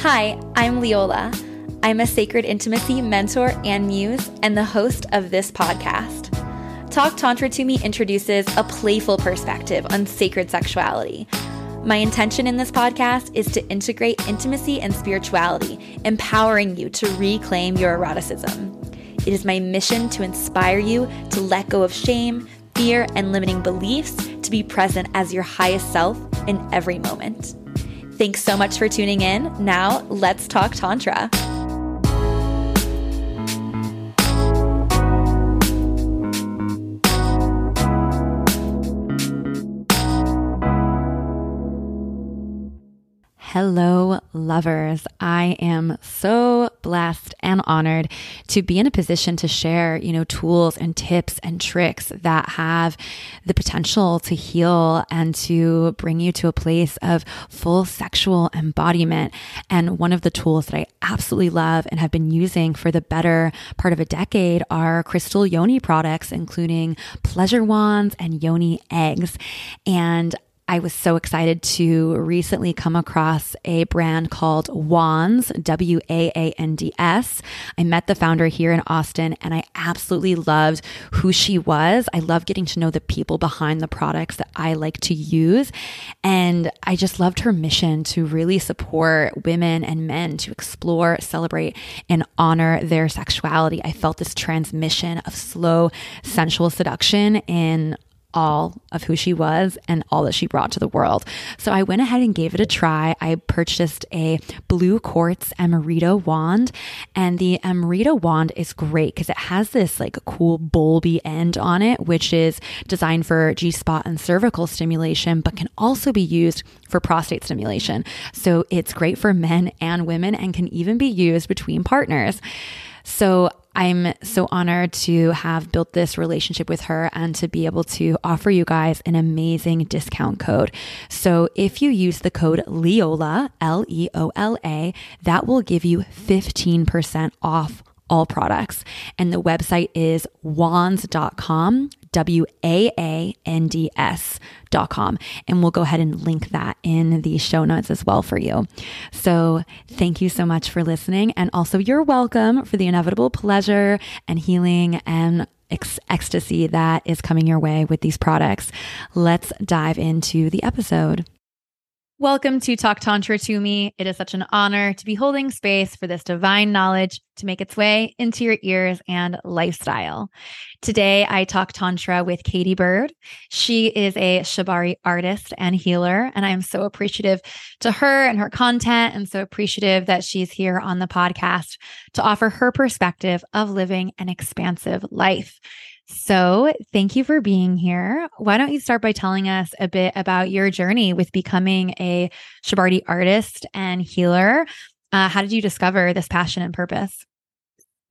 Hi, I'm Leola. I'm a sacred intimacy mentor and muse, and the host of this podcast. Talk Tantra to Me introduces a playful perspective on sacred sexuality. My intention in this podcast is to integrate intimacy and spirituality, empowering you to reclaim your eroticism. It is my mission to inspire you to let go of shame, fear, and limiting beliefs to be present as your highest self in every moment. Thanks so much for tuning in. Now, let's talk Tantra. Hello, lovers. I am so blessed and honored to be in a position to share, you know, tools and tips and tricks that have the potential to heal and to bring you to a place of full sexual embodiment. And one of the tools that I absolutely love and have been using for the better part of a decade are crystal yoni products, including pleasure wands and yoni eggs. And I was so excited to recently come across a brand called WAANDS, W A A N D S. I met the founder here in Austin and I absolutely loved who she was. I love getting to know the people behind the products that I like to use. And I just loved her mission to really support women and men to explore, celebrate, and honor their sexuality. I felt this transmission of slow, sensual seduction in all of who she was and all that she brought to the world. So I went ahead and gave it a try. I purchased a blue quartz Amrita wand, and the Amrita wand is great because it has this like cool bulby end on it, which is designed for G spot and cervical stimulation, but can also be used for prostate stimulation. So it's great for men and women and can even be used between partners. So I'm so honored to have built this relationship with her and to be able to offer you guys an amazing discount code. So if you use the code LEOLA, L E O L A, that will give you 15% off all products. And the website is waands.com, W A A N D S dot com. And we'll go ahead and link that in the show notes as well for you. So thank you so much for listening. And also, you're welcome for the inevitable pleasure and healing and ex- ecstasy that is coming your way with these products. Let's dive into the episode. Welcome to Talk Tantra to Me. It is such an honor to be holding space for this divine knowledge to make its way into your ears and lifestyle. Today, I talk Tantra with Kati Bird. She is a Shibari artist and healer, and I am so appreciative to her and her content, and so appreciative that she's here on the podcast to offer her perspective of living an expansive life. So, thank you for being here. Why don't you start by telling us a bit about your journey with becoming a Shibari artist and healer? Uh, how did you discover this passion and purpose?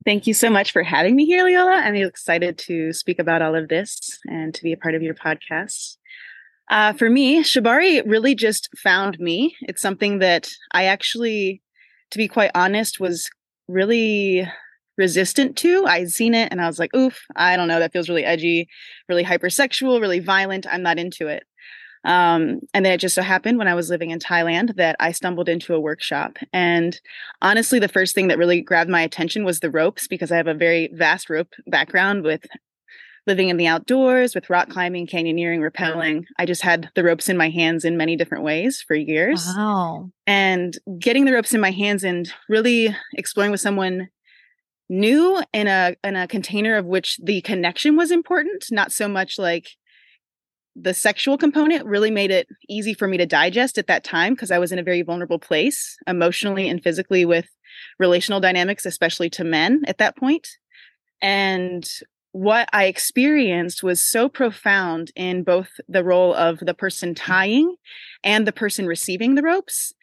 Thank you so much for having me here, Leola. I'm excited to speak about all of this and to be a part of your podcast. Uh, for me, Shibari really just found me. It's something that I actually, to be quite honest, was really resistant to. I'd seen it and I was like, oof, I don't know, that feels really edgy, really hypersexual, really violent. I'm not into it. Um, and then it just so happened when I was living in Thailand that I stumbled into a workshop. And honestly, the first thing that really grabbed my attention was the ropes because I have a very vast rope background with living in the outdoors, with rock climbing, canyoneering, rappelling. I just had the ropes in my hands in many different ways for years. Wow. And getting the ropes in my hands and really exploring with someone new in a in a container of which the connection was important, not so much like the sexual component really made it easy for me to digest at that time because I was in a very vulnerable place emotionally and physically with relational dynamics, especially to men at that point. And what I experienced was so profound in both the role of the person tying and the person receiving the ropes.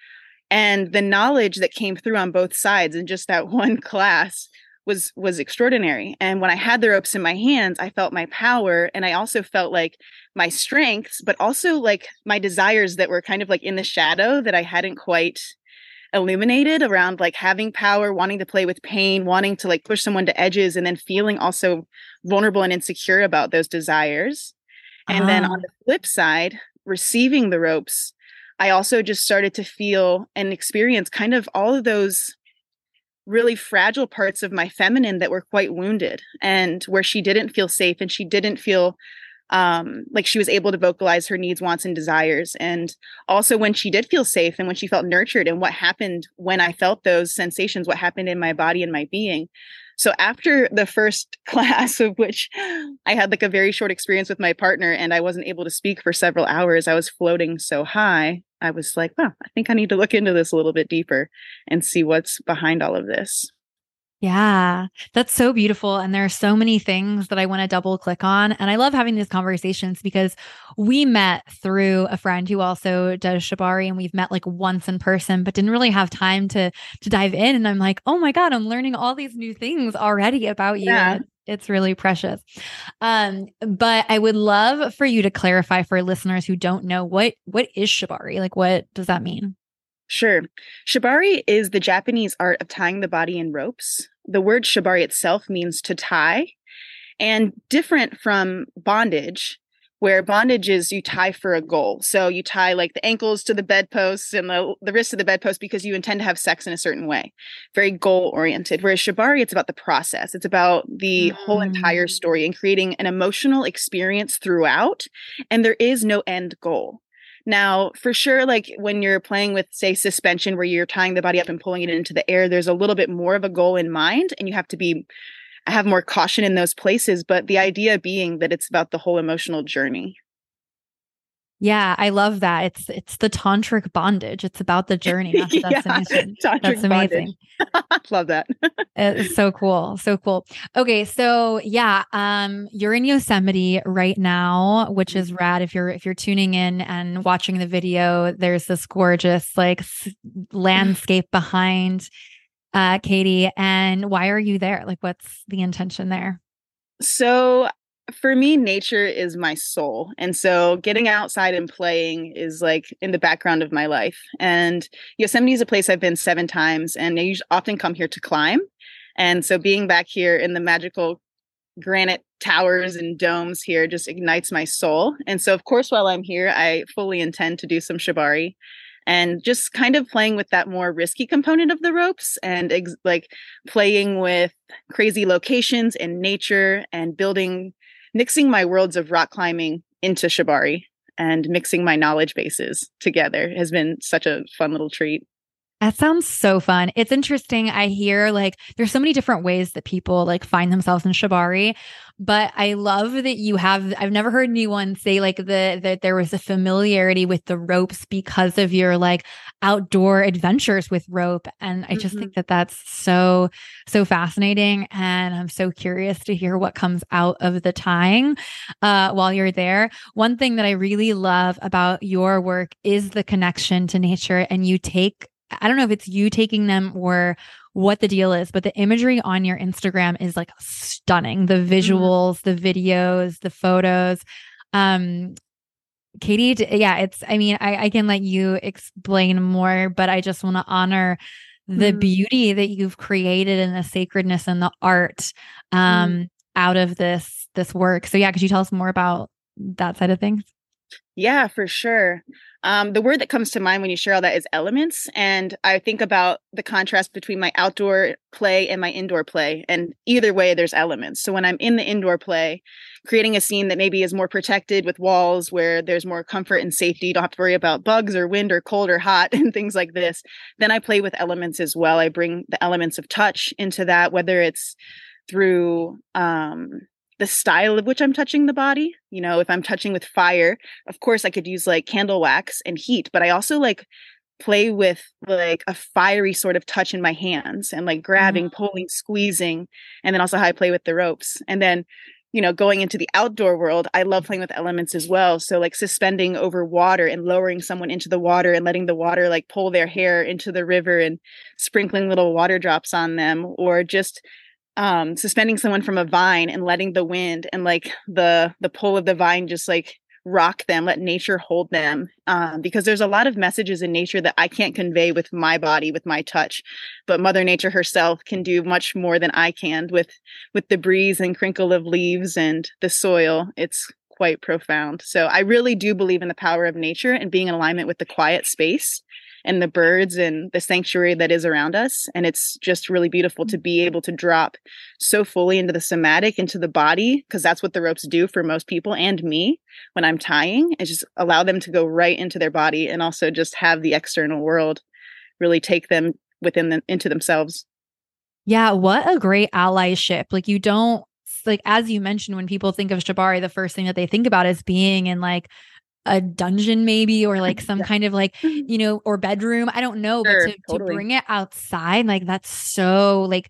And the knowledge that came through on both sides in just that one class was was extraordinary and when i had the ropes in my hands i felt my power and i also felt like my strengths but also like my desires that were kind of like in the shadow that i hadn't quite illuminated around like having power wanting to play with pain wanting to like push someone to edges and then feeling also vulnerable and insecure about those desires and uh-huh. then on ah. the flip side receiving the ropes I also just started to feel and experience kind of all of those really fragile parts of my feminine that were quite wounded and where she didn't feel safe and she didn't feel um, like she was able to vocalize her needs, wants, and desires. And also when she did feel safe and when she felt nurtured, and what happened when I felt those sensations, what happened in my body and my being. So after the first class, of which I had like a very short experience with my partner, and I wasn't able to speak for several hours, I was floating so high. I was like, well, I think I need to look into this a little bit deeper and see what's behind all of this. Yeah, that's so beautiful. And there are so many things that I want to double click on. And I love having these conversations because we met through a friend who also does Shibari and we've met like once in person, but didn't really have time to to dive in. And I'm like, oh my God, I'm learning all these new things already about you. Yeah. It's really precious. Um, but I would love for you to clarify for listeners who don't know what what is Shibari? Like what does that mean? Sure. Shibari is the Japanese art of tying the body in ropes. The word shibari itself means to tie, and different from bondage, where bondage is you tie for a goal. So you tie like the ankles to the bedposts and the, the wrists to the bedpost because you intend to have sex in a certain way, very goal oriented. Whereas shibari, it's about the process, it's about the mm. whole entire mm. story and creating an emotional experience throughout. And there is no end goal. Now, for sure, like when you're playing with, say, suspension, where you're tying the body up and pulling it into the air, there's a little bit more of a goal in mind, and you have to be have more caution in those places. But the idea being that it's about the whole emotional journey. Yeah, I love that. It's it's the tantric bondage. It's about the journey, not the destination. yeah, That's amazing. love that. it's so cool. So cool. Okay, so yeah, um you're in Yosemite right now, which is mm-hmm. rad if you're if you're tuning in and watching the video, there's this gorgeous like landscape behind uh Kati and why are you there? Like what's the intention there? So for me, nature is my soul. And so getting mm-hmm. outside and playing is like in the background of my life. And Yosemite is a place I've been seven times, and I usually often come here to climb. And so being back here in the magical granite towers and domes here just ignites my soul. And so, of course, while I'm here, I fully intend to do some shibari and just kind of playing with that more risky component of the ropes and ex- like playing with crazy locations and nature and building mixing my worlds of rock climbing into Shibari and mixing my knowledge bases together has been such a fun little treat. That sounds so fun. It's interesting. I hear like there's so many different ways that people like find themselves in Shibari, but I love that you have I've never heard anyone say like the that there was a familiarity with the ropes because of your like outdoor adventures with rope and I just mm-hmm. think that that's so so fascinating and I'm so curious to hear what comes out of the tying uh while you're there. One thing that I really love about your work is the connection to nature and you take I don't know if it's you taking them or what the deal is, but the imagery on your Instagram is like stunning. The mm-hmm. visuals, mm-hmm. the videos, the photos. Um, Kati, yeah, it's, I mean, I, I can let you explain more, but I just want to honor the mm-hmm. beauty that you've created and the sacredness and the art um, mm-hmm. out of this, this work. So yeah, could you tell us more about that side of things? Yeah, for sure. Um, the word that comes to mind when you share all that is elements. And I think about the contrast between my outdoor play and my indoor play. And either way, there's elements. So when I'm in the indoor play, creating a scene that maybe is more protected with walls where there's more comfort and safety, you don't have to worry about bugs or wind or cold or hot and things like this. Then I play with elements as well. I bring the elements of touch into that, whether it's through um, the style of which I'm touching the body. You know, if I'm touching with fire, of course I could use like candle wax and heat, but I also like play with like a fiery sort of touch in my hands and like grabbing, mm-hmm. pulling, squeezing, and then also how I play with the ropes. And then, you know, going into the outdoor world, I love playing with elements as well. So like suspending over water and lowering someone into the water and letting the water like pull their hair into the river and sprinkling little water drops on them or just um suspending someone from a vine and letting the wind and like the the pull of the vine just like rock them let nature hold them um, because there's a lot of messages in nature that i can't convey with my body with my touch but mother nature herself can do much more than i can with with the breeze and crinkle of leaves and the soil it's quite profound. So I really do believe in the power of nature and being in alignment with the quiet space and the birds and the sanctuary that is around us. And it's just really beautiful to be able to drop so fully into the somatic, into the body, because that's what the ropes do for most people and me when I'm tying, and just allow them to go right into their body and also just have the external world really take them within them into themselves. Yeah, what a great allyship. Like you don't like as you mentioned when people think of shibari the first thing that they think about is being in like a dungeon maybe or like some yeah. kind of like mm-hmm. you know or bedroom i don't know sure, but to, totally. to bring it outside like that's so like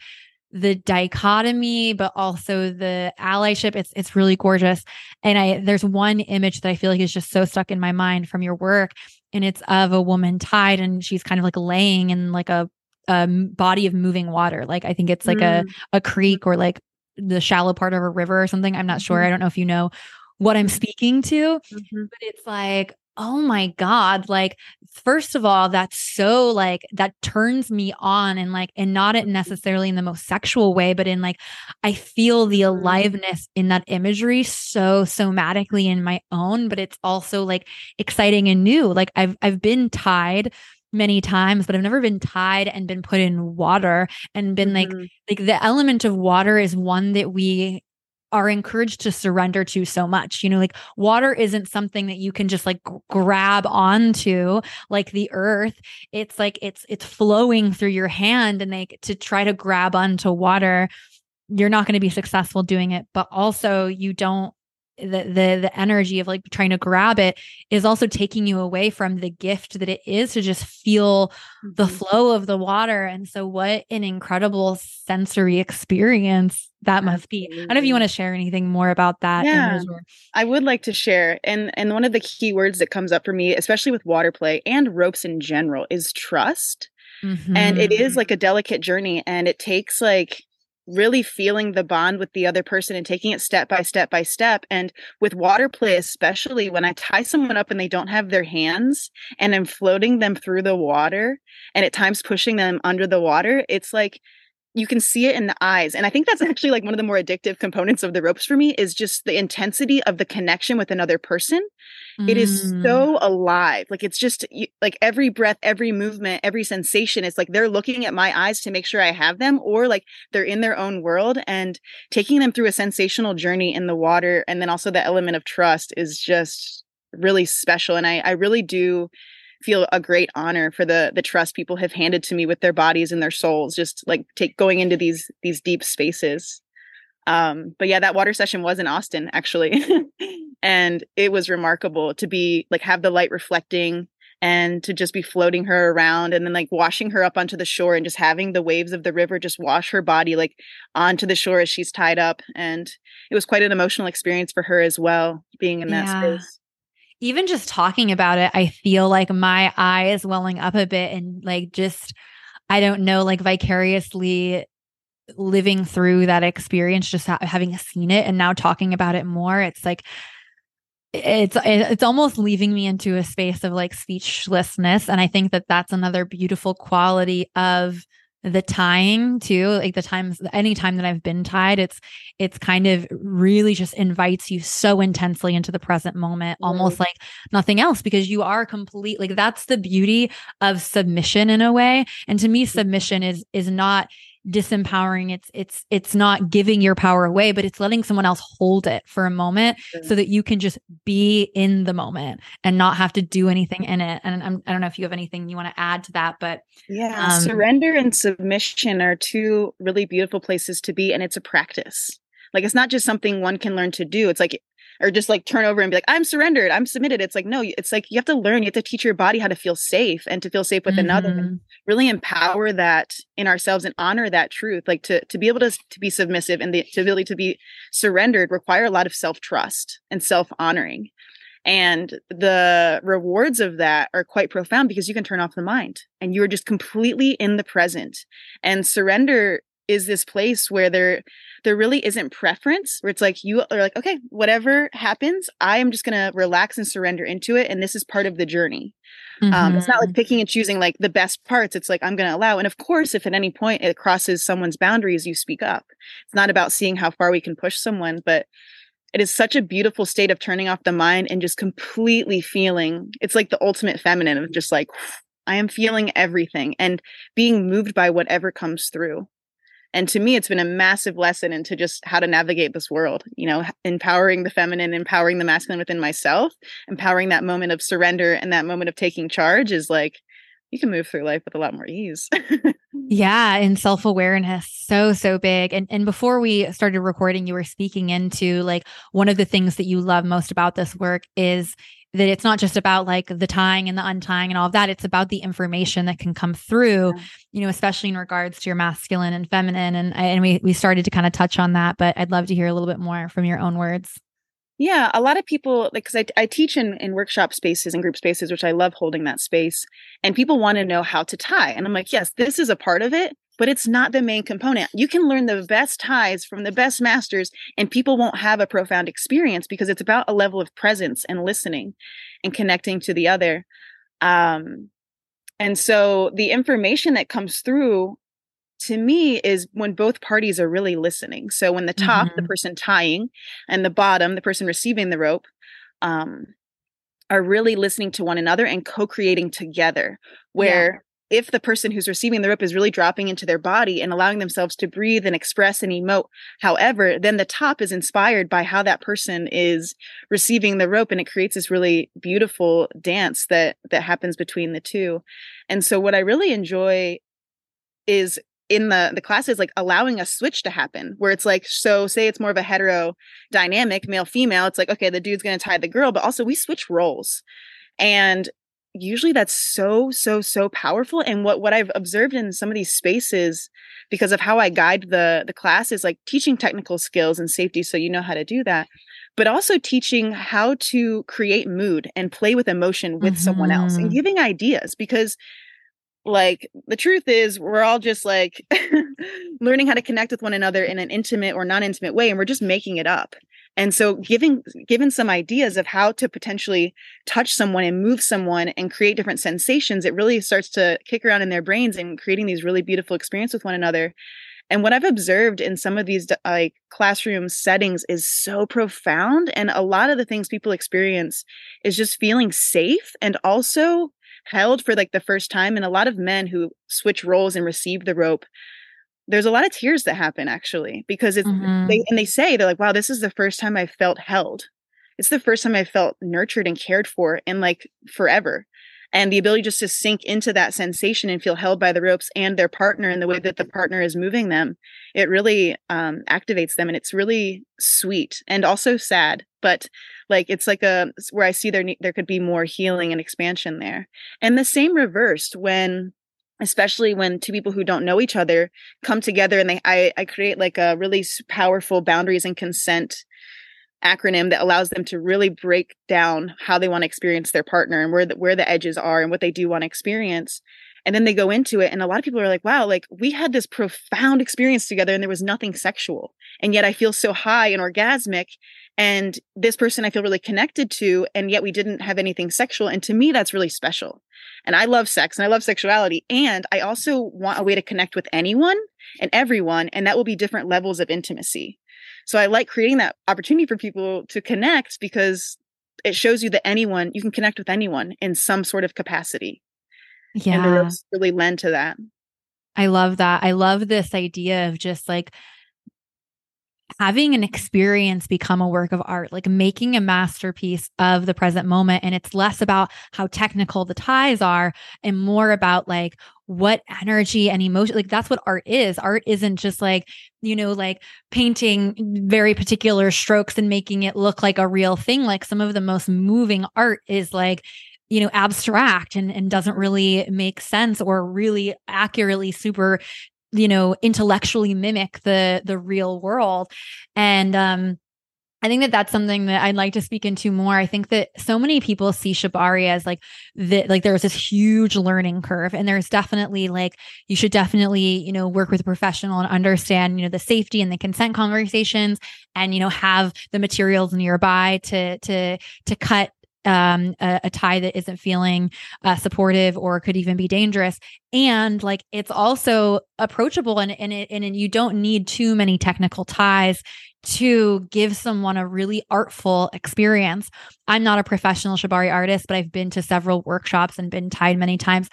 the dichotomy but also the allyship it's it's really gorgeous and i there's one image that i feel like is just so stuck in my mind from your work and it's of a woman tied and she's kind of like laying in like a, a body of moving water like i think it's like mm. a a creek or like the shallow part of a river or something i'm not mm-hmm. sure i don't know if you know what I'm speaking to. Mm-hmm. But it's like, oh my God, like, first of all, that's so like, that turns me on and like, and not it necessarily in the most sexual way, but in like, I feel the mm-hmm. aliveness in that imagery so somatically in my own, but it's also like exciting and new. Like, I've, I've been tied many times but i've never been tied and been put in water and been mm-hmm. like like the element of water is one that we are encouraged to surrender to so much. You know, like water isn't something that you can just like grab onto like the earth. It's like it's it's flowing through your hand and like to try to grab onto water, you're not going to be successful doing it, but also you don't the the the energy of like trying to grab it is also taking you away from the gift that it is to just feel mm-hmm. the flow of the water and so what an incredible sensory experience that must be i don't know if you want to share anything more about that yeah i would like to share and and one of the key words that comes up for me especially with water play and ropes in general is trust mm-hmm. and it is mm-hmm. like a delicate journey and it takes like really feeling the bond with the other person and taking it step by step by step. And with water play, especially when I tie someone up and they don't have their hands and I'm floating them through the water and at times pushing them under the water, it's like you can see it in the eyes and i think that's actually like one of the more addictive components of the ropes for me is just the intensity of the connection with another person mm. it is mm. so alive like it's just like every breath every movement every sensation it's like they're looking at my eyes to make sure i have them or like they're in their own world and taking them through a sensational journey in the water and then also the element of trust is just really special and i i really do feel a great honor for the the trust people have handed to me with their bodies and their souls just like take going into these these deep spaces. Um but yeah that water session was in austin actually. And it was remarkable to be like have the light reflecting and to just be floating her around and then like washing her up onto the shore and just having the waves of the river just wash her body like onto the shore as she's tied up. And it was quite an emotional experience for her as well being in that yeah. space even just talking about it, I feel like my eyes welling up a bit and like just, I don't know, like vicariously living through that experience, just ha- having seen it and now talking about it more. It's like, it's it's almost leaving me into a space of like speechlessness and i think that that's another beautiful quality of the tying too like the times any time that i've been tied it's it's kind of really just invites you so intensely into the present moment mm. almost like nothing else because you are complete like that's the beauty of submission in a way and to me submission is is not disempowering. It's it's it's not giving your power away but it's letting someone else hold it for a moment so that you can just be in the moment and not have to do anything in it. And I'm, i do not know if you have anything you want to add to that but yeah um, surrender and submission are two really beautiful places to be and it's a practice. Like it's not just something one can learn to do. It's like or just like turn over and be like i'm surrendered. I'm submitted. It's like no it's like you have to learn. You have to teach your body how to feel safe and to feel safe with mm-hmm. another really empower that in ourselves and honor that truth. Like to to be able to to be submissive and the ability to be surrendered require a lot of self-trust and self-honoring. And the rewards of that are quite profound because you can turn off the mind and you're just completely in the present. And surrender is this place where there there really isn't preference where it's like you are like okay whatever happens i am just going to relax and surrender into it and this is part of the journey mm-hmm. um, it's not like mm-hmm. picking and choosing like the best parts it's like i'm going to allow and of course if at any point it crosses someone's boundaries you speak up it's not about seeing how far we can push someone but it is such a beautiful state of turning off the mind and just completely feeling it's like the ultimate feminine of just like i am feeling everything and being moved by whatever comes through and to me it's been a massive lesson into just how to navigate this world you know empowering the feminine empowering the masculine within myself empowering that moment of surrender and that moment of taking charge is like you can move through life with a lot more ease yeah and self-awareness so so big and and before we started recording you were speaking into like one of the things that you love most about this work is that it's not just about like the tying and the untying and all of that it's about the information that can come through yeah. you know especially in regards to your masculine and feminine and and we we started to kind of touch on that but i'd love to hear a little bit more from your own words yeah a lot of people like because I, I teach in, in workshop spaces and group spaces which i love holding that space and people want to know how to tie and i'm like yes this is a part of it but it's not the main component. You can learn the best ties from the best masters, and people won't have a profound experience because it's about a level of presence and listening and connecting to the other. Um, and so the information that comes through to me is when both parties are really listening. So when the top, mm-hmm. the person tying, and the bottom, the person receiving the rope, um, are really listening to one another and co-creating together, where if the person who's receiving the rope is really dropping into their body and allowing themselves to breathe and express and emote however then the top is inspired by how that person is receiving the rope and it creates this really beautiful dance that that happens between the two and so what i really enjoy is in the the classes like allowing a switch to happen where it's like so say it's more of a hetero dynamic male female it's like okay the dude's going to tie the girl but also we switch roles and usually that's so so so powerful and what what i've observed in some of these spaces because of how i guide the the class is like teaching technical skills and safety so you know how to do that but also teaching how to create mood and play with emotion with mm-hmm. someone else and mm-hmm. giving ideas because like the truth is we're all just like learning how to connect with one another in an intimate or non-intimate way and we're just making it up. And so giving given some ideas of how to potentially touch someone and move someone and create different sensations it really starts to kick around in their brains and creating these really beautiful experiences with one another. And what i've observed in some of these like classroom settings is so profound and a lot of the things people experience is just feeling safe and also held for like the first time and a lot of men who switch roles and receive the rope there's a lot of tears that happen actually because it's mm-hmm. they and they say they're like wow this is the first time i felt held it's the first time i felt nurtured and cared for in like forever and the ability just to sink into that sensation and feel held by the ropes and their partner and the way that the partner is moving them it really um, activates them and it's really sweet and also sad but like it's like a where i see there there could be more healing and expansion there. And the same reversed when especially when two people who don't know each other come together and they I, I create like a really powerful boundaries and consent acronym that allows them to really break down how they want to experience their partner and where the, where the edges are and what they do want to experience and then they go into it and a lot of people are like wow like we had this profound experience together and there was nothing sexual and yet i feel so high and orgasmic and this person I feel really connected to, and yet we didn't have anything sexual. And to me, that's really special. And I love sex and I love sexuality. And I also want a way to connect with anyone and everyone, and that will be different levels of intimacy. So I like creating that opportunity for people to connect because it shows you that anyone, you can connect with anyone in some sort of capacity. Yeah. And the ropes really lend to that. I love that. I love this idea of just like having an experience become a work of art, like making a masterpiece of the present moment. And it's less about how technical the ties are and more about like what energy and emotion, like that's what art is. Art isn't just like, you know, like painting very particular strokes and making it look like a real thing. Like some of the most moving art is like, you know abstract and, and doesn't really make sense or really accurately super you know intellectually mimic the the real world and um I think that that's something that I'd like to speak into more. I think that so many people see Shibari as like the like there's this huge learning curve, and there's definitely like you should definitely you know work with a professional and understand you know the safety and the consent conversations, and you know have the materials nearby to to to cut um, a, a, tie that isn't feeling uh, supportive or could even be dangerous. And like it's also approachable and and it, and you don't need too many technical ties to give someone a really artful experience. I'm not a professional shibari artist, but I've been to several workshops and been tied many times.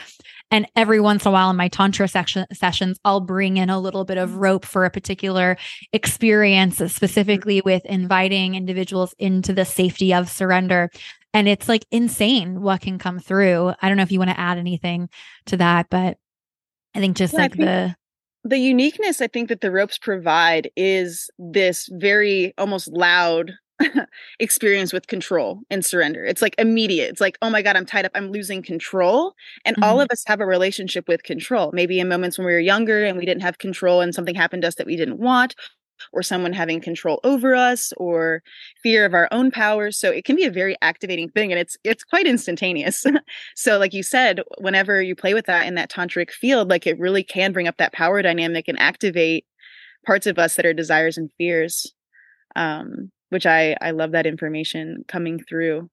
And every once in a while in my tantra section sessions, I'll bring in a little bit of rope for a particular experience, specifically with inviting individuals into the safety of surrender. And it's like insane what can come through. I don't know if you want to add anything to that, but I think just yeah, like think- the the uniqueness I think that the ropes provide is this very almost loud experience with control and surrender. It's like immediate. It's like, oh my God, I'm tied up. I'm losing control. And mm-hmm. all of us have a relationship with control. Maybe in moments when we were younger and we didn't have control and something happened to us that we didn't want, or someone having control over us or fear of our own powers so it can be a very activating thing and it's it's quite instantaneous. So like you said whenever you play with that in that tantric field like it really can bring up that power dynamic and activate parts of us that are desires and fears um which i i love that information coming through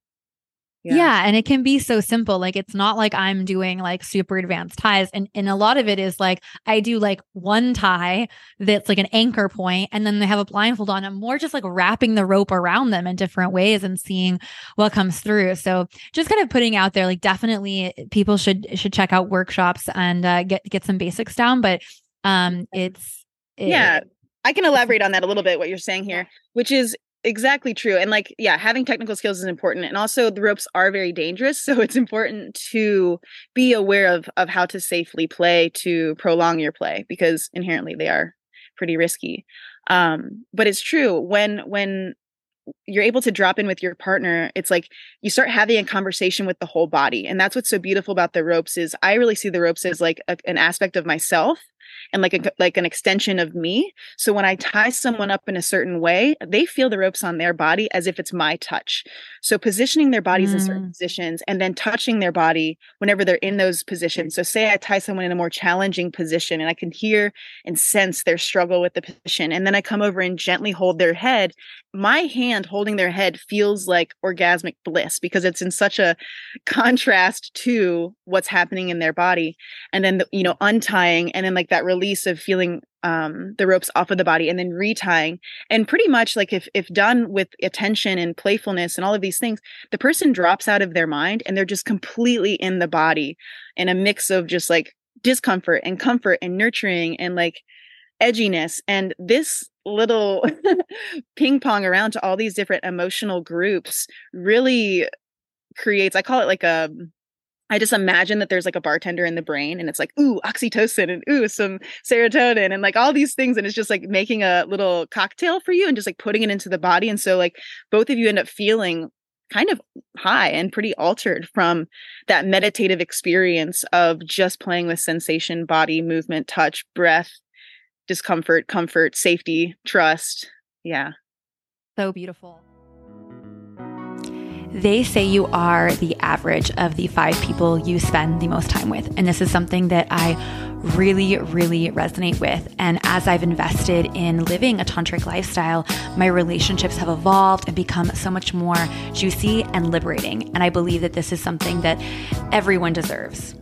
yeah. yeah. And it can be so simple. Like it's not like I'm doing like super advanced ties. And and a lot of it is like I do like one tie that's like an anchor point, and then they have a blindfold on. I'm more just like wrapping the rope around them in different ways and seeing what comes through. So just kind of putting out there, like definitely people should should check out workshops and uh, get get some basics down. But um it's it, yeah. I can elaborate on that a little bit what you're saying here, which is exactly true and like yeah having technical skills is important and also the ropes are very dangerous so it's important to be aware of of how to safely play to prolong your play because inherently they are pretty risky. Um but it's true when when you're able to drop in with your partner it's like you start having a conversation with the whole body and that's what's so beautiful about the ropes is i really see the ropes as like a, an aspect of myself and like a, like an extension of me. So when I tie someone up in a certain way, they feel the ropes on their body as if it's my touch. So positioning their bodies mm. in certain mm. positions and then touching their body whenever they're in those positions. So say I tie someone in a more challenging position and I can hear and sense their struggle with the position and then I come over and gently hold their head my hand holding their head feels like orgasmic bliss because it's in such a contrast to what's happening in their body and then the, you know untying and then like that release of feeling um, the ropes off of the body and then retying. And pretty much like if if done with attention and playfulness and all of these things the person drops out of their mind and they're just completely in the body in a mix of just like discomfort and comfort and nurturing and like edginess. And this little ping pong around to all these different emotional groups really creates i call it like a I just imagine that there's like a bartender in the brain and it's like, ooh, oxytocin and ooh, some serotonin and like all these things. And it's just like making a little cocktail for you and just like putting it into the body. And so, like, both of you end up feeling kind of high and pretty altered from that meditative experience of just playing with sensation, body movement, touch, breath, discomfort, comfort, safety, trust. Yeah. So beautiful. They say you are the average of the five people you spend the most time with. And this is something that I really, really resonate with. And as I've invested in living a tantric lifestyle, my relationships have evolved and become so much more juicy and liberating. And I believe that this is something that everyone deserves.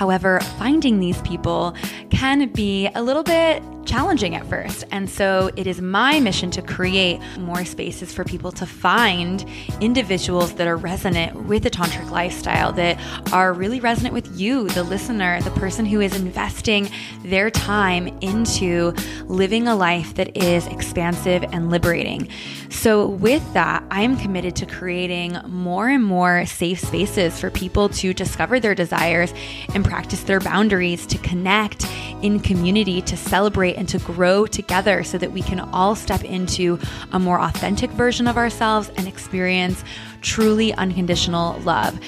However, finding these people can be a little bit challenging at first. And so it is my mission to create more spaces for people to find individuals that are resonant with the tantric lifestyle, that are really resonant with you, the listener, the person who is investing their time into living a life that is expansive and liberating. So, with that, I am committed to creating more and more safe spaces for people to discover their desires and practice their boundaries, to connect in community, to celebrate and to grow together so that we can all step into a more authentic version of ourselves and experience truly unconditional love.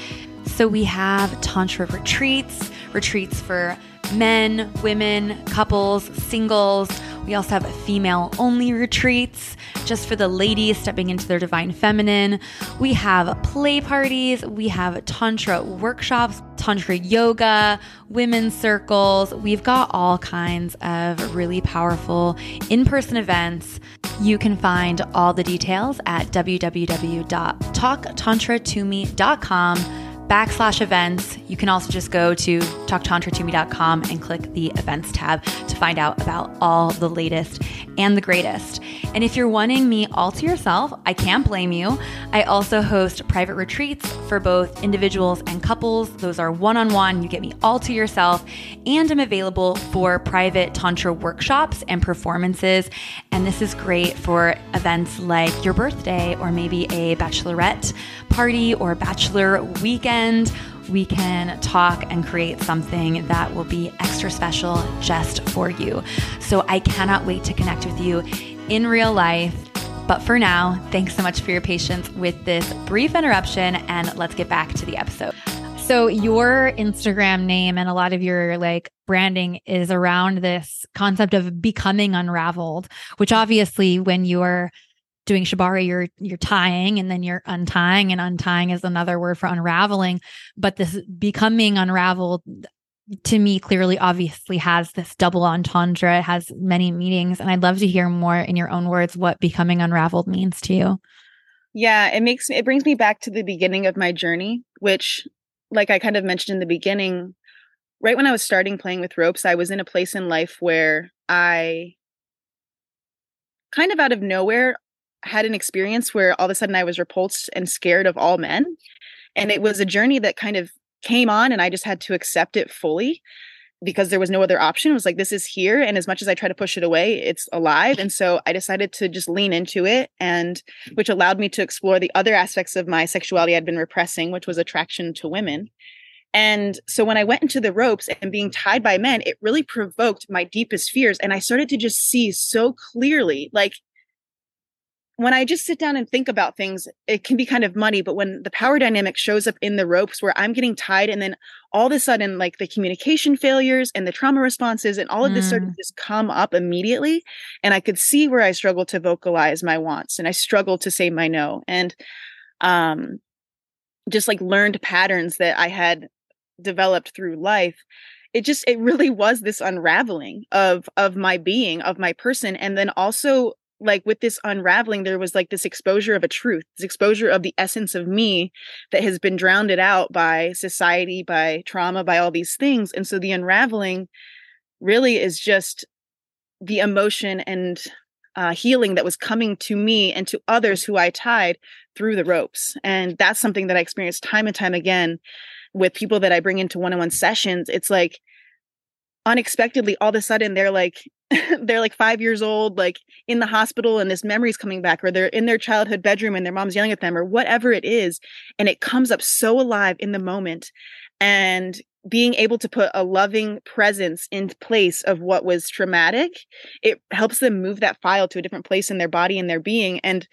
So we have Tantra retreats, retreats for men, women, couples, singles. We also have female only retreats just for the ladies stepping into their divine feminine. We have play parties, we have Tantra workshops, Tantra yoga, women's circles. We've got all kinds of really powerful in person events. You can find all the details at www.talktantratome.com backslash events. You can also just go to talktantratome.com and click the events tab to find out about all the latest and the greatest. And if you're wanting me all to yourself, I can't blame you. I also host private retreats for both individuals and couples. Those are one on one, you get me all to yourself. And I'm available for private Tantra workshops and performances. And this is great for events like your birthday or maybe a bachelorette party or bachelor weekend we can talk and create something that will be extra special just for you. So I cannot wait to connect with you in real life. But for now, thanks so much for your patience with this brief interruption, and let's get back to the episode. So, your Instagram name and a lot of your like branding is around this concept of becoming unraveled, which obviously, when you're doing shibari you're you're tying and then you're untying and untying is another word for unraveling. But this becoming unraveled to me clearly obviously has this double entendre. It has many meanings and i'd love to hear more in your own words what becoming unraveled means to you. Yeah it makes me it brings me back to the beginning of my journey which like i kind of mentioned in the beginning right when i was starting playing with ropes i was in a place in life where i kind of out of nowhere had an experience where all of a sudden I was repulsed and scared of all men. And it was a journey that kind of came on and I just had to accept it fully because there was no other option. It was like, this is here. And as much as I try to push it away, it's alive. And so I decided to just lean into it and which allowed me to explore the other aspects of my sexuality I'd been repressing, which was attraction to women. And so when I went into the ropes and being tied by men, it really provoked my deepest fears. And I started to just see so clearly, like when I just sit down and think about things, it can be kind of muddy. But when the power dynamic shows up in the ropes where I'm getting tied, and then all of a sudden, like the communication failures and the trauma responses and all of this mm. started to just come up immediately. And I could see where I struggled to vocalize my wants and I struggled to say my no. And um, just like learned patterns that I had developed through life it just it really was this unraveling of of my being of my person and then also like with this unraveling there was like this exposure of a truth this exposure of the essence of me that has been drowned out by society by trauma by all these things. And so the unraveling really is just the emotion and uh, healing that was coming to me and to others who i tied through the ropes. And that's something that i experienced time and time again with people that i bring into one-on-one sessions. It's like unexpectedly all of a sudden they're like they're like five years old, like in the hospital, and this memory's coming back, or they're in their childhood bedroom and their mom's yelling at them, or whatever it is. And it comes up so alive in the moment. And being able to put a loving presence in place of what was traumatic, it helps them move that file to a different place in their body and their being. And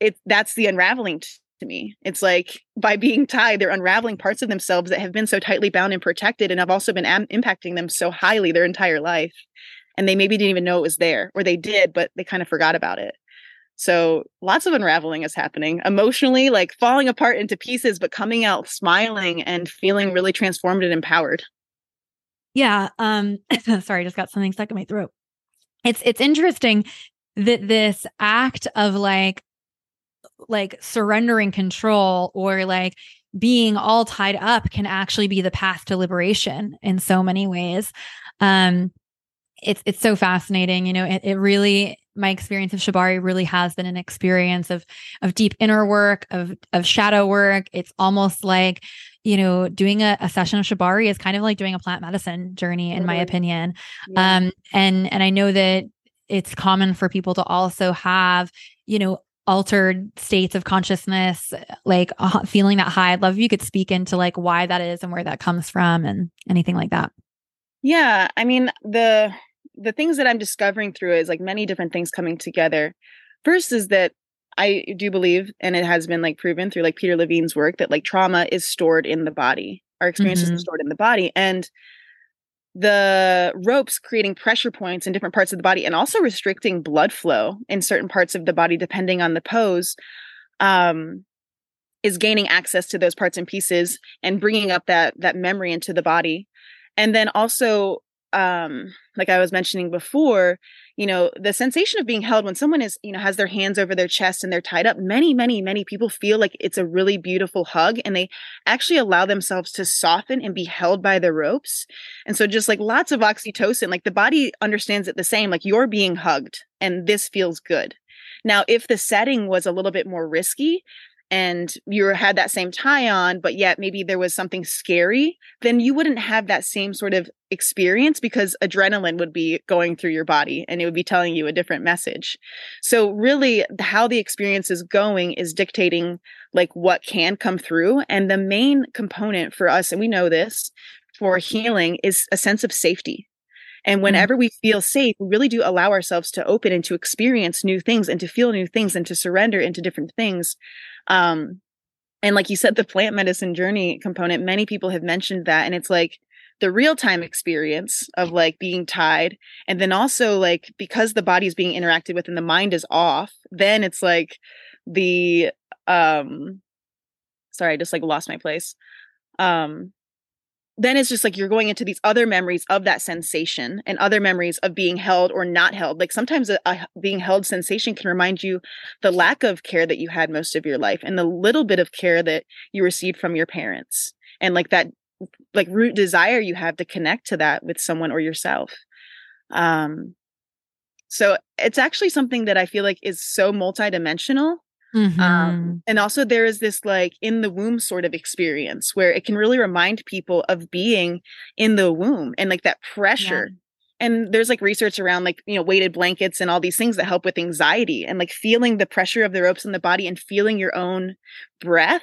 it that's the unraveling to me. It's like by being tied, they're unraveling parts of themselves that have been so tightly bound and protected and have also been am- impacting them so highly their entire life and they maybe didn't even know it was there or they did but they kind of forgot about it. So lots of unraveling is happening. Emotionally like falling apart into pieces but coming out smiling and feeling really transformed and empowered. Yeah um sorry just got something stuck in my throat. It's it's interesting that this act of like like surrendering control or like being all tied up can actually be the path to liberation in so many ways. Um it's it's so fascinating. You know, it, it really my experience of Shibari really has been an experience of of deep inner work, of of shadow work. It's almost like, you know, doing a, a session of Shibari is kind of like doing a plant medicine journey, in my opinion. Yeah. Um, and and I know that it's common for people to also have, you know, altered states of consciousness, like uh, feeling that high. I'd love if you could speak into like why that is and where that comes from and anything like that. Yeah, I mean the the things that I'm discovering through is like many different things coming together. First is that I do believe, and it has been like proven through like Peter Levine's work, that like trauma is stored in the body. Our experiences mm-hmm. are stored in the body. And the ropes creating pressure points in different parts of the body and also restricting blood flow in certain parts of the body, depending on the pose, um, is gaining access to those parts and pieces and bringing up that that memory into the body. And then also um like i was mentioning before you know the sensation of being held when someone is you know has their hands over their chest and they're tied up many many many people feel like it's a really beautiful hug and they actually allow themselves to soften and be held by the ropes. And so just like lots of oxytocin like the body understands it the same like you're being hugged and this feels good. Now, if the setting was a little bit more risky, and you had that same tie on, but yet maybe there was something scary, then you wouldn't have that same sort of experience because adrenaline would be going through your body and it would be telling you a different message. So, really, how the experience is going is dictating like what can come through. And the main component for us, and we know this for healing, is a sense of safety. And mm-hmm. whenever we feel safe, we really do allow ourselves to open and to experience new things and to feel new things and to surrender into different things. Um, and like you said, the plant medicine journey component, many people have mentioned that. And it's like the real time experience of like being tied. And then also, like, because the body is being interacted with and the mind is off, then it's like the, um, sorry, I just like lost my place. Um, then it's just like you're going into these other memories of that sensation and other memories of being held or not held. Like sometimes a, a, being held sensation can remind you the lack of care that you had most of your life and the little bit of care that you received from your parents and like that like root desire you have to connect to that with someone or yourself. Um so it's actually something that I feel like is so multidimensional mm-hmm. Um, and also, there is this like in the womb sort of experience where it can really remind people of being in the womb and like that pressure. Yeah. And there's like research around like, you know, weighted blankets and all these things that help with anxiety and like feeling the pressure of the ropes in the body and feeling your own breath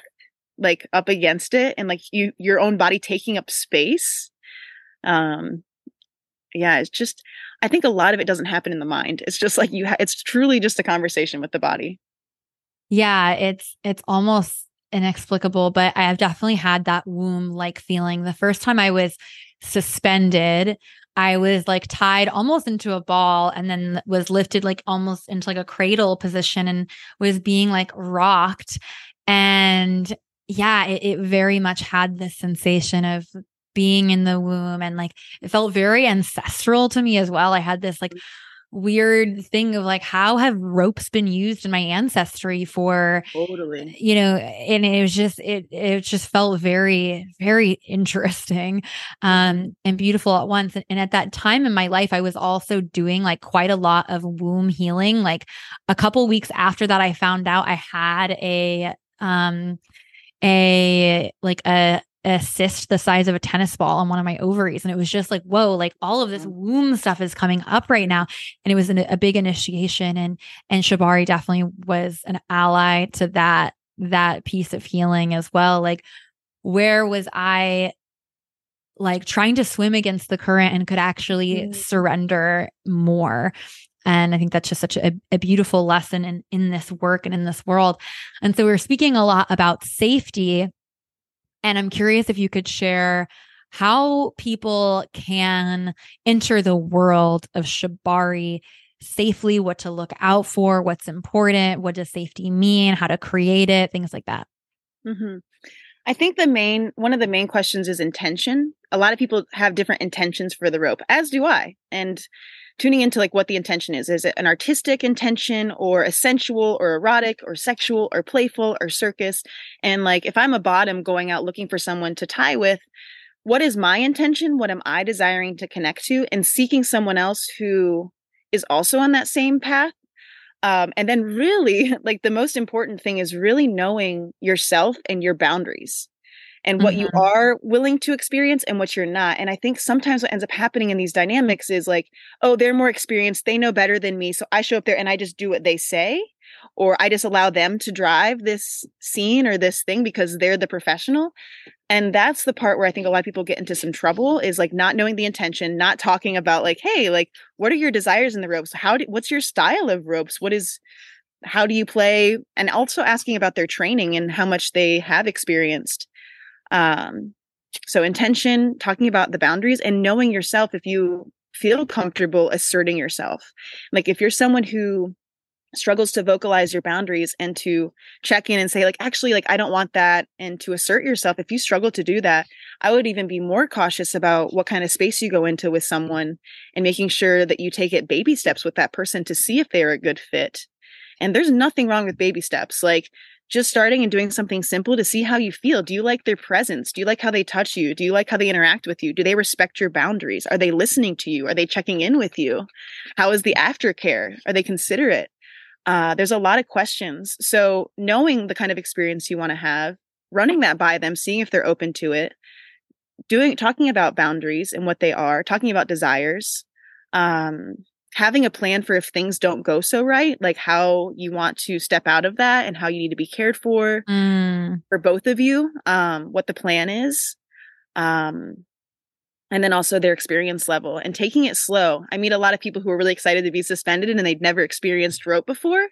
like up against it and like you your own body taking up space. Um, yeah, it's just I think a lot of it doesn't happen in the mind. It's just like you ha- it's truly just a conversation with the body. Yeah, it's it's almost inexplicable, but I have definitely had that womb like feeling. The first time I was suspended, I was like tied almost into a ball and then was lifted like almost into like a cradle position and was being like rocked. And yeah, it, it very much had this sensation of being in the womb and like it felt very ancestral to me as well. I had this like mm. Weird thing of like how have ropes been used in my ancestry for totally. you know and it was just it it just felt very very interesting um and beautiful at once. And, and at that time in my life i was also doing like quite a lot of womb healing. Like a couple weeks after that i found out i had a um a like a a cyst the size of a tennis ball on one of my ovaries. And it was just like, whoa, like all of this mm. womb stuff is coming up right now. And it was an, a big initiation. And, and Shibari definitely was an ally to that, that piece of healing as well. Like, where was I like trying to swim against the current and could actually mm. surrender more? And I think that's just such a, a, beautiful lesson in, in this work and in this world. And so we're speaking a lot about safety and I'm curious if you could share how people can enter the world of Shibari safely, what to look out for, what's important, what does safety mean, how to create it, things like that. Mm-hmm. I think the main one of the main questions is intention. A lot of people have different intentions for the rope, as do I. And tuning into like what the intention is. Is it an artistic intention or a sensual or erotic or sexual or playful or circus? And like if I'm a bottom going out looking for someone to tie with, what is my intention? What am I desiring to connect to? And seeking someone else who is also on that same path. Um, and then really like the most important thing is really knowing yourself and your boundaries and what mm-hmm. you are willing to experience and what you're not. And I think sometimes what ends up happening in these dynamics is like, oh, they're more experienced, they know better than me. So I show up there and I just do what they say, or I just allow them to drive this scene or this thing because they're the professional. And that's the part where I think a lot of people get into some trouble is like not knowing the intention, not talking about like, hey, like, what are your desires in the ropes? How do, what's your style of ropes? What is, how do you play? And also asking about their training and how much they have experienced um, so intention, talking about the boundaries and knowing yourself if you feel comfortable asserting yourself. Like if you're someone who struggles to vocalize your boundaries and to check in and say like actually like I don't want that and to assert yourself if you struggle to do that I would even be more cautious about what kind of space you go into with someone and making sure that you take it baby steps with that person to see if they're a good fit and there's nothing wrong with baby steps like just starting and doing something simple to see how you feel. Do you like their presence? Do you like how they touch you? Do you like how they interact with you? Do they respect your boundaries? Are they listening to you? Are they checking in with you? How is the aftercare? Are they considerate? uh, there's a lot of questions. So knowing the kind of experience you want to have, running that by them, seeing if they're open to it, doing talking about boundaries and what they are, talking about desires, um, having a plan for if things don't go so right, like how you want to step out of that and how you need to be cared for Mm. for both of you, um, what the plan is. Um, and then also their experience level and taking it slow. I meet a lot of people who are really excited to be suspended and they've never experienced rope before.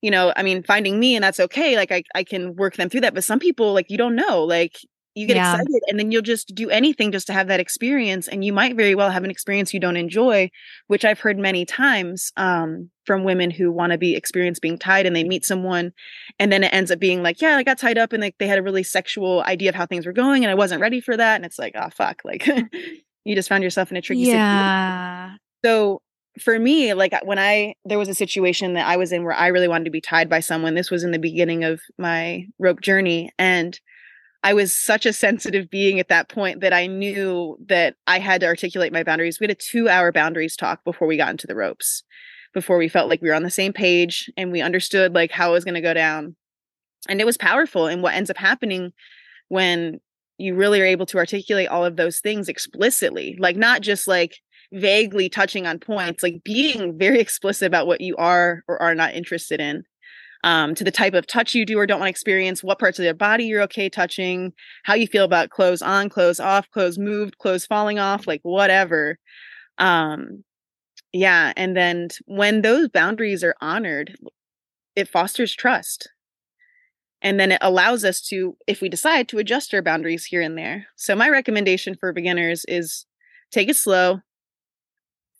You know, I mean, finding me and that's okay. Like I, I can work them through that. But some people, like you don't know, like you get Yeah. excited and then you'll just do anything just to have that experience. And you might very well have an experience you don't enjoy, which I've heard many times um, from women who want to be experienced being tied and they meet someone and then it ends up being like, yeah, I got tied up and like they had a really sexual idea of how things were going and I wasn't ready for that. And it's like, oh fuck, like you just found yourself in a tricky situation. Yeah. So for me, like when I there was a situation that I was in where I really wanted to be tied by someone. This was in the beginning of my rope journey and I was such a sensitive being at that point that I knew that I had to articulate my boundaries. We had a 2-hour boundaries talk before we got into the ropes. Before we felt like we were on the same page and we understood like how it was going to go down. And it was powerful and what ends up happening when you really are able to articulate all of those things explicitly, like not just like vaguely touching on points, like being very explicit about what you are or are not interested in, um, to the type of touch you do or don't want to experience, what parts of their body you're okay touching, how you feel about clothes on, clothes off, clothes moved, clothes falling off, like whatever. Um, yeah. And then when those boundaries are honored, it fosters trust. And then it allows us to, if we decide to adjust our boundaries here and there. So, my recommendation for beginners is take it slow,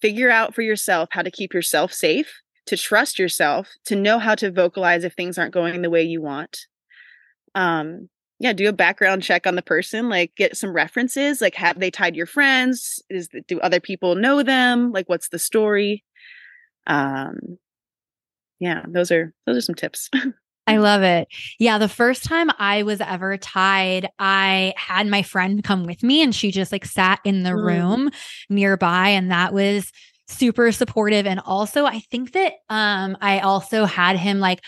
figure out for yourself how to keep yourself safe, to trust yourself, to know how to vocalize if things aren't going the way you want. Um, yeah, do a background check on the person, like get some references, like have they tied your friends? Is do other people know them? Like what's the story? Um yeah, those are those are some tips. I love it. Yeah, the first time I was ever tied, I had my friend come with me and she just like sat in the Mm. room nearby and that was super supportive. And also I think that um I also had him like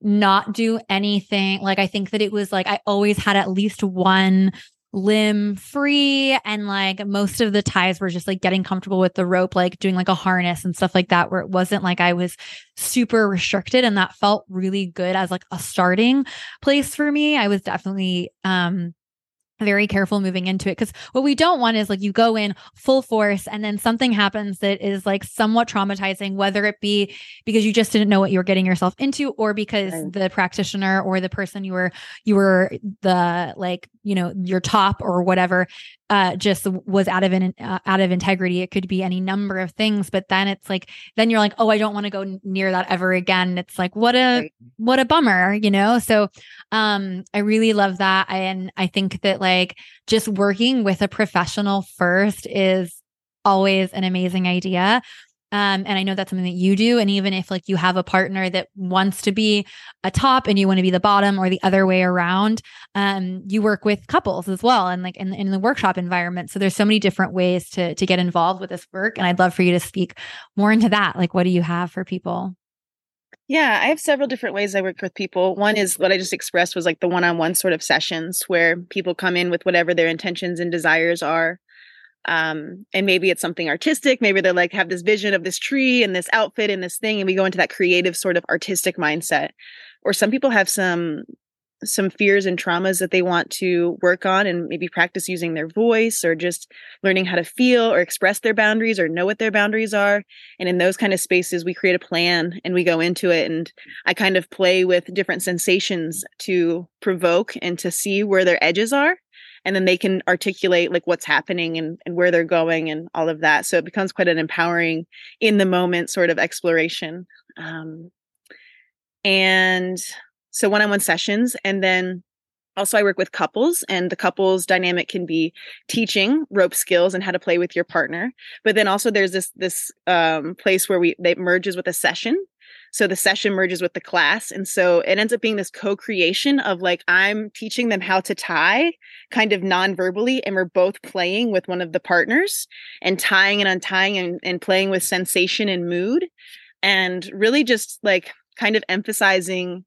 not do anything. Like I think that it was like I always had at least one limb free. And like most of the ties were just like getting comfortable with the rope like doing like a harness and stuff like that where it wasn't like I was super restricted. And that felt really good as like a starting place for me. I was definitely um very careful moving into it because what we don't want is like you go in full force and then something happens that is like somewhat traumatizing whether it be because you just didn't know what you were getting yourself into or because Right. the practitioner or the person you were you were the like you know your top or whatever uh just was out of an uh, out of integrity. It could be any number of things but then it's like then you're like oh i don't want to go near that ever again. It's like what a what a bummer you know? So um i really love that and i think that like just working with a professional first is always an amazing idea um and i know that's something that you do. And even if like you have a partner that wants to be a top and you want to be the bottom or the other way around um you work with couples as well and like in, in the workshop environment. So there's so many different ways to to get involved with this work. And i'd love for you to speak more into that. Like what do you have for people? Yeah, I have several different ways I work with people. One is what I just expressed was like the one on one sort of sessions where people come in with whatever their intentions and desires are. Um, and maybe it's something artistic. Maybe they're like have this vision of this tree and this outfit and this thing, and we go into that creative sort of artistic mindset. Or some people have some some fears and traumas that they want to work on and maybe practice using their voice or just learning how to feel or express their boundaries or know what their boundaries are and in those kind of spaces we create a plan and we go into it and i kind of play with different sensations to provoke and to see where their edges are and then they can articulate like what's happening and, and where they're going and all of that. So it becomes quite an empowering in the moment sort of exploration. Um, and so one-on-one sessions and then also i work with couples and the couples dynamic can be teaching rope skills and how to play with your partner. But then also there's this this um, place where we that merges with a session so the session merges with the class and so it ends up being this co-creation of like i'm teaching them how to tie kind of non-verbally and we're both playing with one of the partners and tying and untying and, and playing with sensation and mood and really just like kind of emphasizing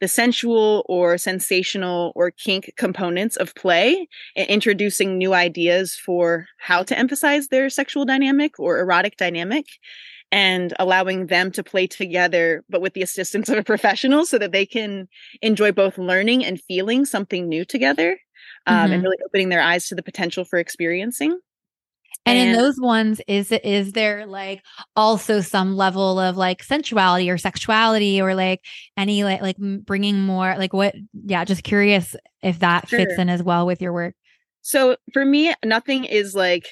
the sensual or sensational or kink components of play and introducing new ideas for how to emphasize their sexual dynamic or erotic dynamic and allowing them to play together but with the assistance of a professional so that they can enjoy both learning and feeling something new together um, mm-hmm. and really opening their eyes to the potential for experiencing and, and in those ones, is is there like also some level of like sensuality or sexuality or like any like like bringing more like what? Yeah, just curious if that sure. fits in as well with your work. So for me, nothing is like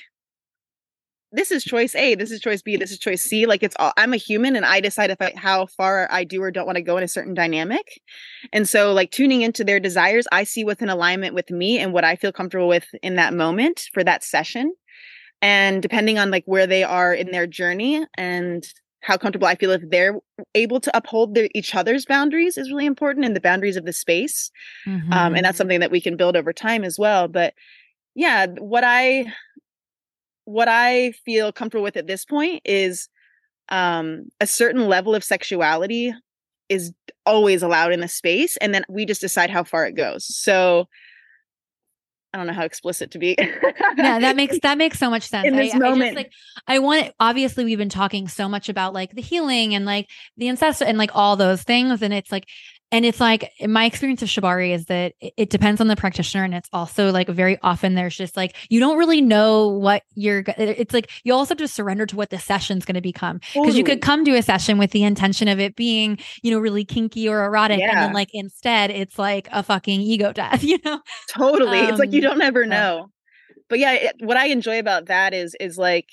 this is choice A, this is choice B, this is choice C. Like it's all I'm a human and I decide if I how far I do or don't want to go in a certain dynamic. And so like tuning into their desires, I see what's in alignment with me and what I feel comfortable with in that moment for that session and depending on like where they are in their journey and how comfortable I feel if they're able to uphold their, each other's boundaries is really important and the boundaries of the space. Mm-hmm. Um, and that's mm-hmm. something that we can build over time as well. But yeah, what I what I feel comfortable with at this point is um, a certain level of sexuality is always allowed in the space, and then we just decide how far it goes. So I don't know how explicit to be. yeah, that makes that makes so much sense. In this I, moment, I just, like I want. Obviously, we've been talking so much about like the healing and like the ancestor and like all those things, and it's like and it's like my experience of shibari is that it, depends on the practitioner and it's also like very often there's just like you don't really know what you're it's like you also have to surrender to what the session's going to become. Because you could come to a session with the intention of it being you know really kinky or erotic yeah. and then like instead it's like a fucking ego death you know? Totally um, it's like you um, don't ever know. But yeah it, what i enjoy about that is is like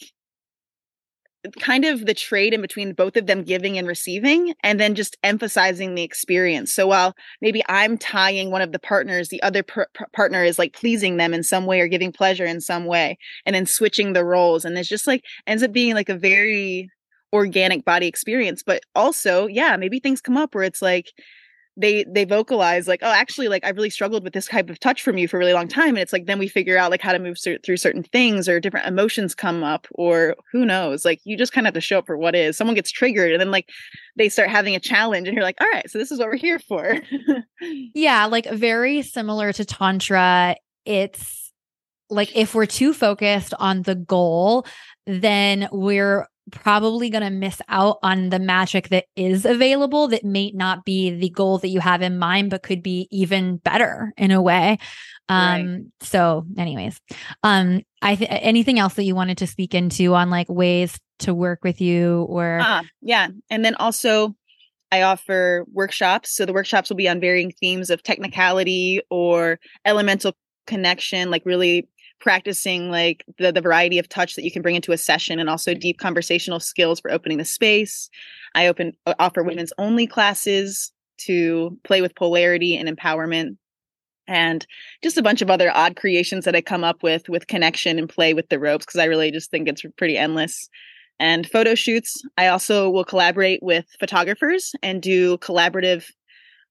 kind of the trade in between both of them giving and receiving and then just emphasizing the experience. So while maybe i'm tying one of the partners the other per- partner is like pleasing them in some way or giving pleasure in some way and then switching the roles and it's just like ends up being like a very organic body experience. But also yeah maybe things come up where it's like they they vocalize like oh actually like i've really struggled with this type of touch from you for a really long time. And it's like then we figure out like how to move through certain things or different emotions come up or who knows like you just kind of have to show up for what is. Someone gets triggered and then like they start having a challenge and you're like all right so this is what we're here for. Yeah like very similar to tantra it's like if we're too focused on the goal then we're probably going to miss out on the magic that is available that may not be the goal that you have in mind but could be even better in a way um right. so anyways um i th- anything else that you wanted to speak into on like ways to work with you or uh, yeah and then also I offer workshops. So the workshops will be on varying themes of technicality or elemental connection, like really practicing like the, the variety of touch that you can bring into a session and also deep conversational skills for opening the space. I open offer women's only classes to play with polarity and empowerment and just a bunch of other odd creations that I come up with with connection and play with the ropes because I really just think it's pretty endless. And photo shoots, I also will collaborate with photographers and do collaborative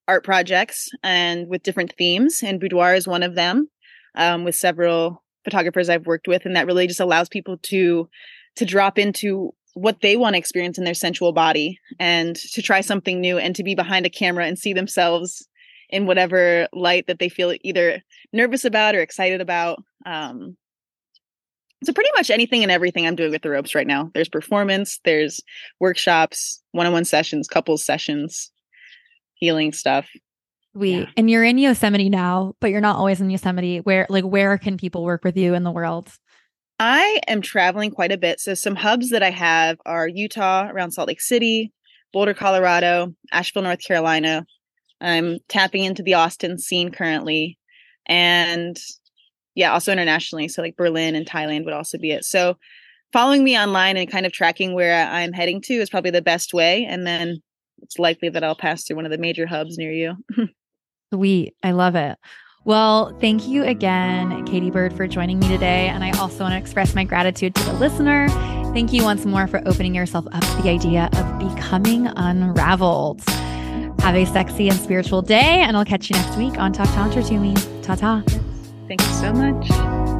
art projects and with different themes. And boudoir is one of them, um, with several photographers I've worked with, and that really just allows people to to drop into what they want to experience in their sensual body and to try something new and to be behind a camera and see themselves in whatever light that they feel either nervous about or excited about. Um, so pretty much anything and everything I'm doing with the ropes right now. There's performance, there's workshops, one-on-one sessions, couples sessions, healing stuff. We yeah. and you're in Yosemite now, but you're not always in Yosemite. Where like where can people work with you in the world? I am traveling quite a bit. So some hubs that I have are Utah, around Salt Lake City, Boulder, Colorado, Asheville, North Carolina. I'm tapping into the Austin scene currently. And yeah, also internationally. So like Berlin and Thailand would also be it. So following me online and kind of tracking where I'm heading to is probably the best way. And then it's likely that I'll pass through one of the major hubs near you. Sweet. I love it. Well, thank you again, Kati Bird, for joining me today. And I also want to express my gratitude to the listener. Thank you once more for opening yourself up to the idea of becoming unraveled. Have a sexy and spiritual day, and I'll catch you next week on Talk Tantra to Me. Ta ta. Thank you so much.